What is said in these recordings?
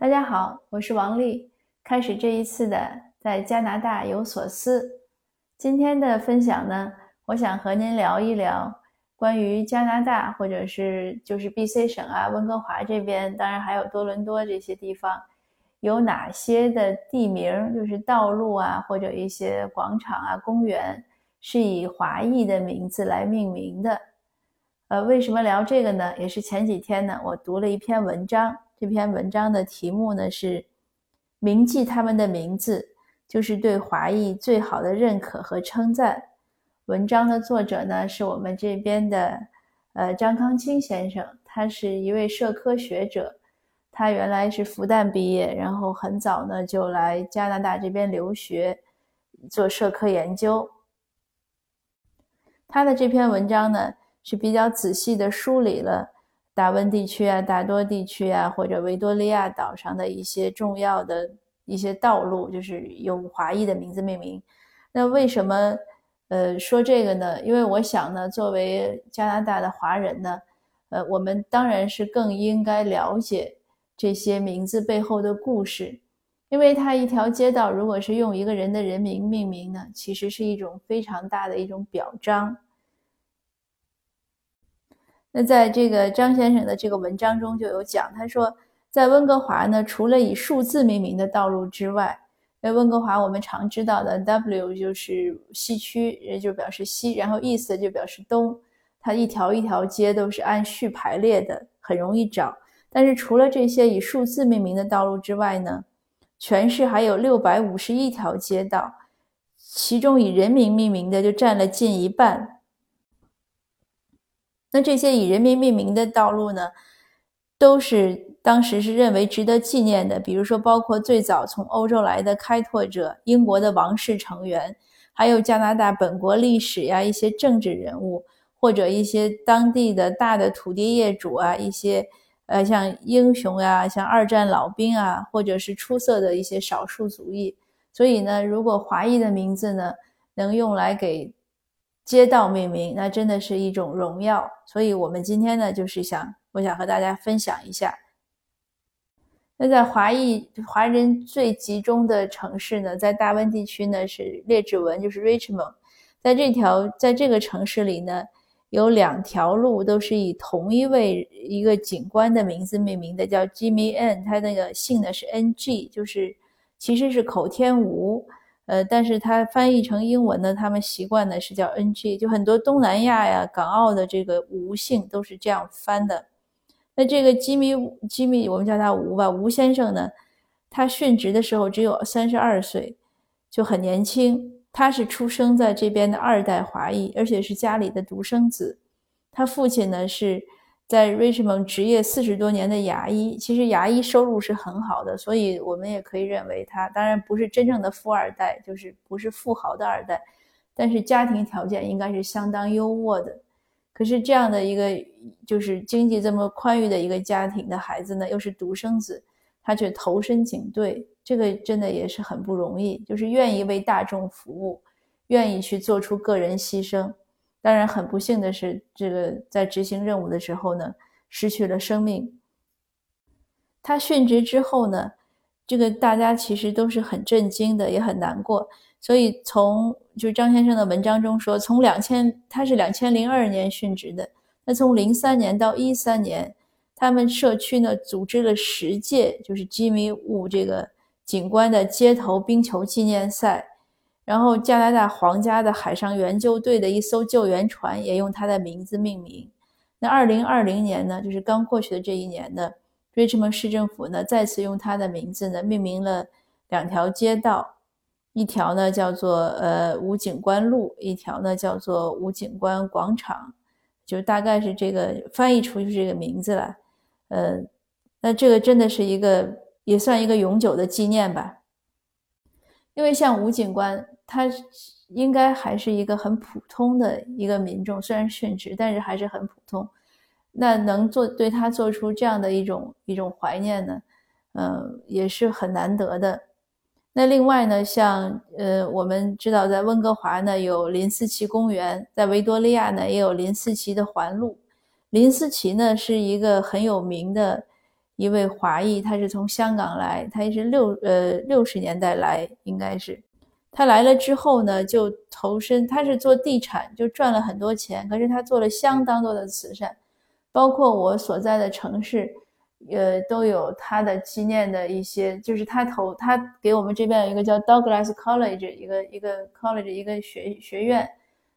大家好，我是王丽。开始这一次的在加拿大有所思。今天的分享呢，我想和您聊一聊关于加拿大，或者是就是 B.C 省啊、温哥华这边，当然还有多伦多这些地方，有哪些的地名，就是道路啊，或者一些广场啊、公园，是以华裔的名字来命名的。呃，为什么聊这个呢？也是前几天呢，我读了一篇文章。这篇文章的题目呢是“铭记他们的名字，就是对华裔最好的认可和称赞”。文章的作者呢是我们这边的呃张康清先生，他是一位社科学者，他原来是复旦毕业，然后很早呢就来加拿大这边留学做社科研究。他的这篇文章呢是比较仔细的梳理了。达温地区啊，大多地区啊，或者维多利亚岛上的一些重要的一些道路，就是用华裔的名字命名。那为什么呃说这个呢？因为我想呢，作为加拿大的华人呢，呃，我们当然是更应该了解这些名字背后的故事，因为它一条街道如果是用一个人的人名命名呢，其实是一种非常大的一种表彰。那在这个张先生的这个文章中就有讲，他说，在温哥华呢，除了以数字命名的道路之外，在温哥华我们常知道的 W 就是西区，也就表示西，然后 East 就表示东，它一条一条街都是按序排列的，很容易找。但是除了这些以数字命名的道路之外呢，全市还有六百五十一条街道，其中以人名命名的就占了近一半。那这些以人民命名的道路呢，都是当时是认为值得纪念的。比如说，包括最早从欧洲来的开拓者、英国的王室成员，还有加拿大本国历史呀一些政治人物，或者一些当地的大的土地业主啊，一些呃像英雄呀、像二战老兵啊，或者是出色的一些少数族裔。所以呢，如果华裔的名字呢，能用来给。街道命名，那真的是一种荣耀。所以，我们今天呢，就是想，我想和大家分享一下。那在华裔华人最集中的城市呢，在大温地区呢，是列治文，就是 Richmond。在这条，在这个城市里呢，有两条路都是以同一位一个警官的名字命名的，叫 Jimmy N，他那个姓呢是 N G，就是其实是口天吴。呃，但是它翻译成英文呢，他们习惯的是叫 NG，就很多东南亚呀、港澳的这个吴姓都是这样翻的。那这个吉米吉米，我们叫他吴吧，吴先生呢，他殉职的时候只有三十二岁，就很年轻。他是出生在这边的二代华裔，而且是家里的独生子。他父亲呢是。在 Richmond 职业四十多年的牙医，其实牙医收入是很好的，所以我们也可以认为他当然不是真正的富二代，就是不是富豪的二代，但是家庭条件应该是相当优渥的。可是这样的一个就是经济这么宽裕的一个家庭的孩子呢，又是独生子，他却投身警队，这个真的也是很不容易，就是愿意为大众服务，愿意去做出个人牺牲。当然，很不幸的是，这个在执行任务的时候呢，失去了生命。他殉职之后呢，这个大家其实都是很震惊的，也很难过。所以从就是张先生的文章中说，从两千他是两千零二年殉职的，那从零三年到一三年，他们社区呢组织了十届就是吉米五这个警官的街头冰球纪念赛。然后，加拿大皇家的海上援救队的一艘救援船也用他的名字命名。那二零二零年呢，就是刚过去的这一年呢，Richmond 市政府呢再次用他的名字呢命名了两条街道，一条呢叫做呃吴警官路，一条呢叫做吴警官广场，就大概是这个翻译出去这个名字了。呃，那这个真的是一个也算一个永久的纪念吧，因为像吴警官。他应该还是一个很普通的一个民众，虽然殉职，但是还是很普通。那能做对他做出这样的一种一种怀念呢？嗯，也是很难得的。那另外呢，像呃，我们知道在温哥华呢有林思齐公园，在维多利亚呢也有林思齐的环路。林思齐呢是一个很有名的一位华裔，他是从香港来，他也是六呃六十年代来，应该是他来了之后呢，就投身，他是做地产，就赚了很多钱。可是他做了相当多的慈善，包括我所在的城市，呃，都有他的纪念的一些，就是他投他给我们这边有一个叫 Douglas College 一个一个 college 一个学学院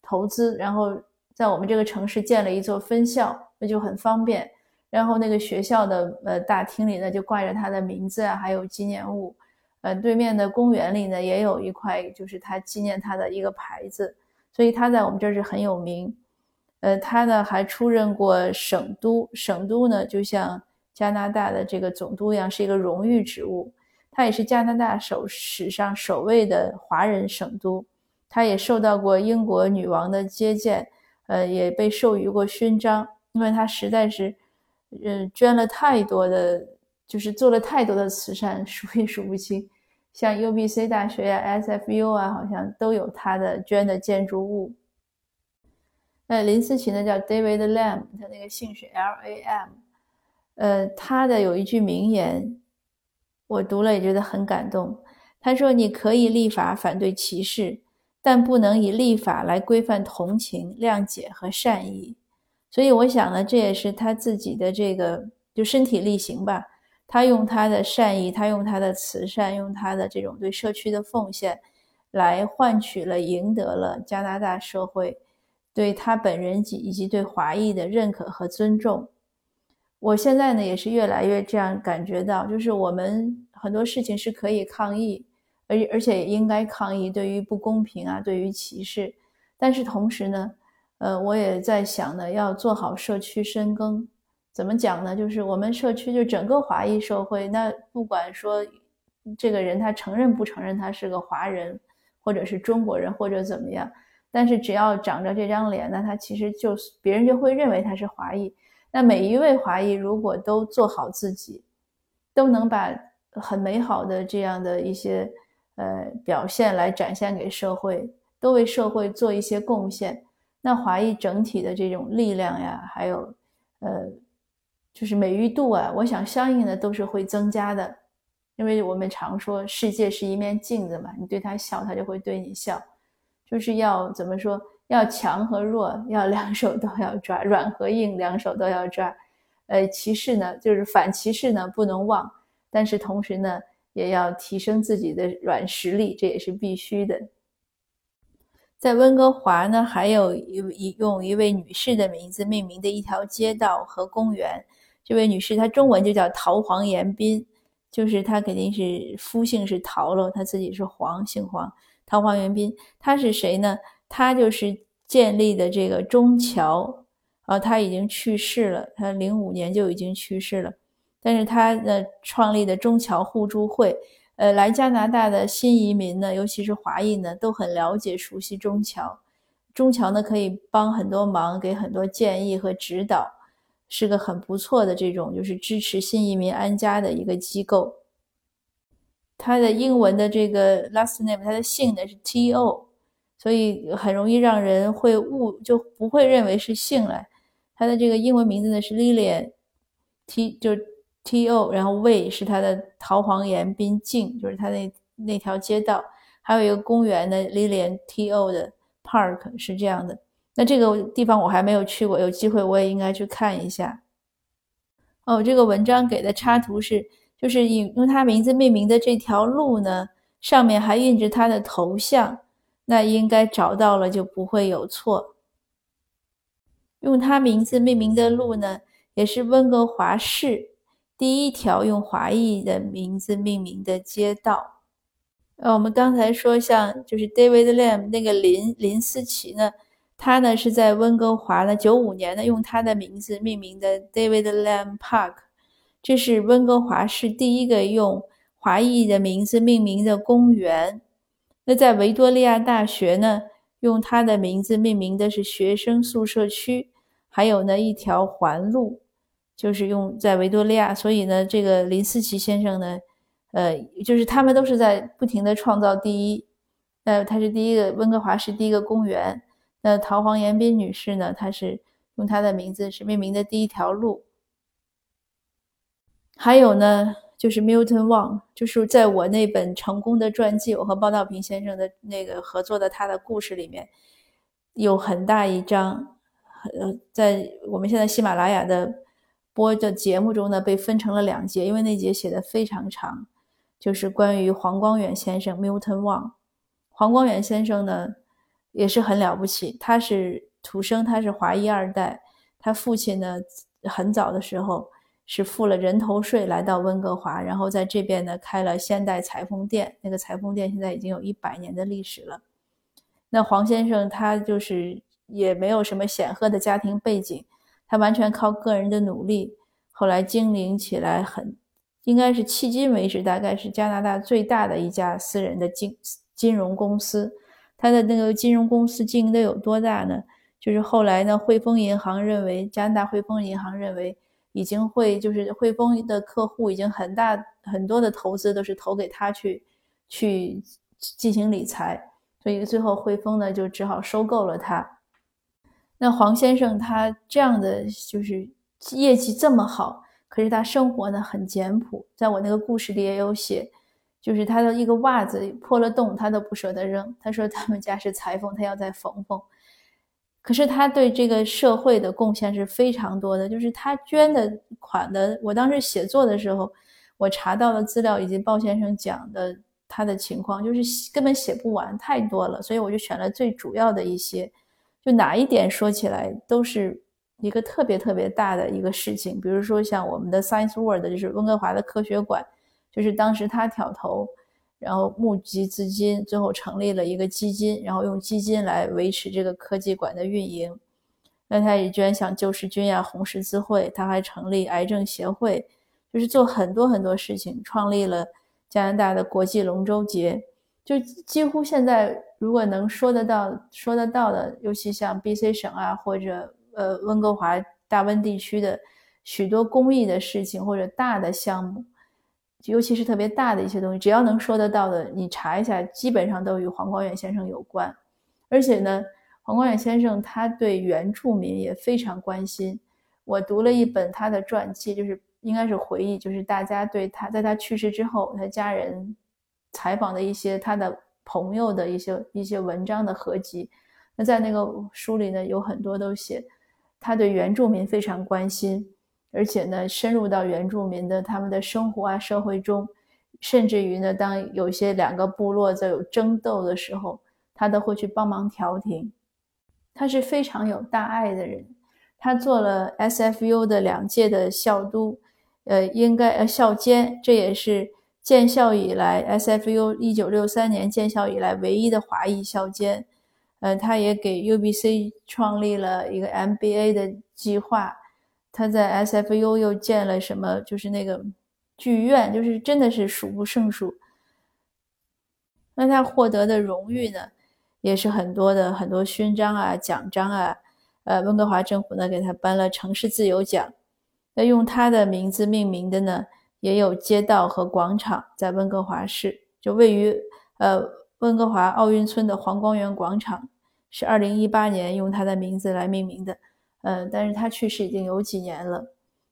投资，然后在我们这个城市建了一座分校，那就很方便。然后那个学校的呃大厅里呢，就挂着他的名字啊，还有纪念物。呃，对面的公园里呢，也有一块就是他纪念他的一个牌子，所以他在我们这儿是很有名。呃，他呢还出任过省督，省督呢就像加拿大的这个总督一样，是一个荣誉职务。他也是加拿大首史上首位的华人省督，他也受到过英国女王的接见，呃，也被授予过勋章，因为他实在是。嗯，捐了太多的，就是做了太多的慈善，数也数不清。像 U B C 大学呀、S F U 啊，好像都有他的捐的建筑物。那林思琪呢，叫 David Lam，他那个姓是 L A M。呃，他的有一句名言，我读了也觉得很感动。他说：“你可以立法反对歧视，但不能以立法来规范同情、谅解和善意。”所以我想呢，这也是他自己的这个就身体力行吧。他用他的善意，他用他的慈善，用他的这种对社区的奉献，来换取了、赢得了加拿大社会对他本人及以及对华裔的认可和尊重。我现在呢，也是越来越这样感觉到，就是我们很多事情是可以抗议，而而且也应该抗议对于不公平啊，对于歧视。但是同时呢，呃，我也在想呢，要做好社区深耕。怎么讲呢？就是我们社区，就整个华裔社会，那不管说这个人他承认不承认他是个华人，或者是中国人，或者怎么样，但是只要长着这张脸，那他其实就别人就会认为他是华裔。那每一位华裔如果都做好自己，都能把很美好的这样的一些呃表现来展现给社会，都为社会做一些贡献。那华裔整体的这种力量呀，还有，呃，就是美誉度啊，我想相应的都是会增加的，因为我们常说世界是一面镜子嘛，你对他笑，他就会对你笑，就是要怎么说，要强和弱，要两手都要抓，软和硬两手都要抓，呃，歧视呢，就是反歧视呢不能忘，但是同时呢，也要提升自己的软实力，这也是必须的。在温哥华呢，还有一一用一位女士的名字命名的一条街道和公园。这位女士她中文就叫陶黄延斌，就是她肯定是夫姓是陶喽，她自己是黄，姓黄。陶黄延斌，她是谁呢？她就是建立的这个中侨，啊，她已经去世了，她零五年就已经去世了。但是她的创立的中侨互助会。呃，来加拿大的新移民呢，尤其是华裔呢，都很了解、熟悉中侨。中侨呢，可以帮很多忙，给很多建议和指导，是个很不错的这种，就是支持新移民安家的一个机构。他的英文的这个 last name，他的姓呢是 T O，所以很容易让人会误，就不会认为是姓了。他的这个英文名字呢是 Lilian，T 就。T O，然后 Way 是它的桃黄岩滨径，就是它那那条街道，还有一个公园的 Lilian T O 的 Park 是这样的。那这个地方我还没有去过，有机会我也应该去看一下。哦，这个文章给的插图是，就是以用他名字命名的这条路呢，上面还印着他的头像，那应该找到了就不会有错。用他名字命名的路呢，也是温哥华市。第一条用华裔的名字命名的街道，呃，我们刚才说像就是 David Lam 那个林林思琪呢，他呢是在温哥华呢九五年呢用他的名字命名的 David Lam Park，这是温哥华市第一个用华裔的名字命名的公园。那在维多利亚大学呢，用他的名字命名的是学生宿舍区，还有呢一条环路。就是用在维多利亚，所以呢，这个林思琪先生呢，呃，就是他们都是在不停的创造第一。那他是第一个温哥华市第一个公园。那陶黄延斌女士呢，她是用她的名字是命名的第一条路。还有呢，就是 Milton Wang，就是在我那本成功的传记，我和包道平先生的那个合作的他的故事里面，有很大一章，呃，在我们现在喜马拉雅的播的节目中呢，被分成了两节，因为那节写的非常长，就是关于黄光远先生 Milton Wang。黄光远先生呢，也是很了不起，他是土生，他是华裔二代，他父亲呢，很早的时候。是付了人头税来到温哥华，然后在这边呢开了现代裁缝店。那个裁缝店现在已经有一百年的历史了。那黄先生他就是也没有什么显赫的家庭背景，他完全靠个人的努力，后来经营起来很，应该是迄今为止大概是加拿大最大的一家私人的金金融公司。他的那个金融公司经营的有多大呢？就是后来呢汇丰银行认为，加拿大汇丰银行认为。已经会就是汇丰的客户已经很大很多的投资都是投给他去去进行理财，所以最后汇丰呢就只好收购了他。那黄先生他这样的就是业绩这么好，可是他生活呢很简朴，在我那个故事里也有写，就是他的一个袜子破了洞他都不舍得扔，他说他们家是裁缝，他要再缝缝。可是他对这个社会的贡献是非常多的，就是他捐的款的。我当时写作的时候，我查到的资料以及鲍先生讲的他的情况，就是根本写不完，太多了。所以我就选了最主要的一些，就哪一点说起来都是一个特别特别大的一个事情。比如说像我们的 Science World，就是温哥华的科学馆，就是当时他挑头。然后募集资金，最后成立了一个基金，然后用基金来维持这个科技馆的运营。那他也捐向救世军呀、红十字会，他还成立癌症协会，就是做很多很多事情，创立了加拿大的国际龙舟节。就几乎现在如果能说得到、说得到的，尤其像 B.C 省啊，或者呃温哥华大温地区的许多公益的事情或者大的项目。尤其是特别大的一些东西，只要能说得到的，你查一下，基本上都与黄光远先生有关。而且呢，黄光远先生他对原住民也非常关心。我读了一本他的传记，就是应该是回忆，就是大家对他在他去世之后，他家人采访的一些他的朋友的一些一些文章的合集。那在那个书里呢，有很多都写他对原住民非常关心。而且呢，深入到原住民的他们的生活啊、社会中，甚至于呢，当有些两个部落在有争斗的时候，他都会去帮忙调停。他是非常有大爱的人。他做了 SFU 的两届的校督，呃，应该呃校监，这也是建校以来 SFU 一九六三年建校以来唯一的华裔校监。呃，他也给 UBC 创立了一个 MBA 的计划。他在 SFU 又建了什么？就是那个剧院，就是真的是数不胜数。那他获得的荣誉呢，也是很多的，很多勋章啊、奖章啊。呃，温哥华政府呢给他颁了城市自由奖。那用他的名字命名的呢，也有街道和广场在温哥华市，就位于呃温哥华奥运村的黄光园广场，是二零一八年用他的名字来命名的。嗯，但是他去世已经有几年了，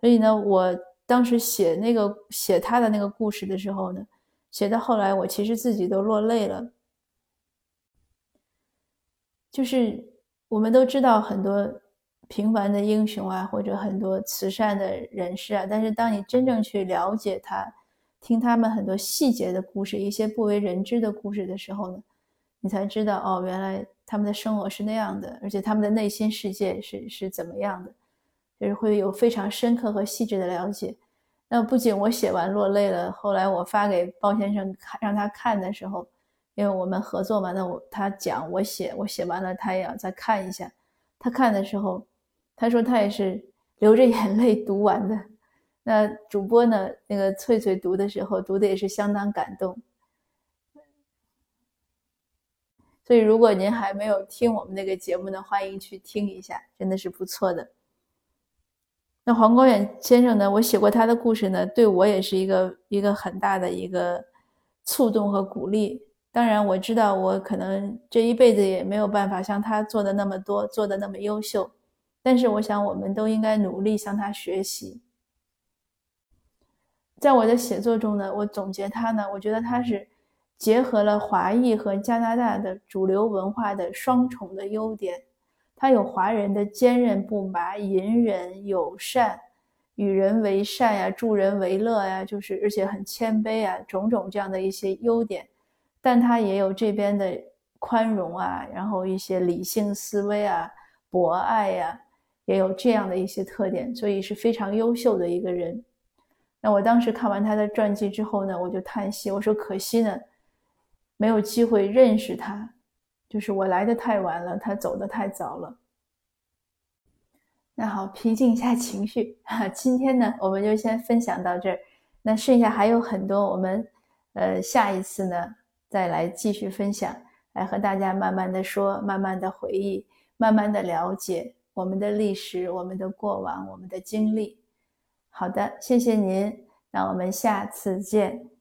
所以呢，我当时写那个写他的那个故事的时候呢，写到后来，我其实自己都落泪了。就是我们都知道很多平凡的英雄啊，或者很多慈善的人士啊，但是当你真正去了解他，听他们很多细节的故事，一些不为人知的故事的时候呢，你才知道哦，原来。他们的生活是那样的，而且他们的内心世界是是怎么样的，就是会有非常深刻和细致的了解。那不仅我写完落泪了，后来我发给包先生看，让他看的时候，因为我们合作嘛，那我他讲我写，我写完了，他也要再看一下。他看的时候，他说他也是流着眼泪读完的。那主播呢，那个翠翠读的时候，读的也是相当感动。所以，如果您还没有听我们那个节目呢，欢迎去听一下，真的是不错的。那黄光远先生呢，我写过他的故事呢，对我也是一个一个很大的一个触动和鼓励。当然，我知道我可能这一辈子也没有办法像他做的那么多，做的那么优秀，但是我想我们都应该努力向他学习。在我的写作中呢，我总结他呢，我觉得他是结合了华裔和加拿大的主流文化的双重的优点。他有华人的坚韧不拔、隐忍友善、与人为善呀、助人为乐呀，就是而且很谦卑啊，种种这样的一些优点。但他也有这边的宽容啊，然后一些理性思维啊、博爱呀，也有这样的一些特点，所以是非常优秀的一个人。那我当时看完他的传记之后呢，我就叹息，我说可惜呢，没有机会认识他，就是我来的太晚了，他走的太早了。那好，平静一下情绪哈，今天呢，我们就先分享到这儿。那剩下还有很多，我们呃下一次呢再来继续分享，来和大家慢慢的说，慢慢的回忆，慢慢的了解我们的历史、我们的过往、我们的经历。好的，谢谢您，那我们下次见。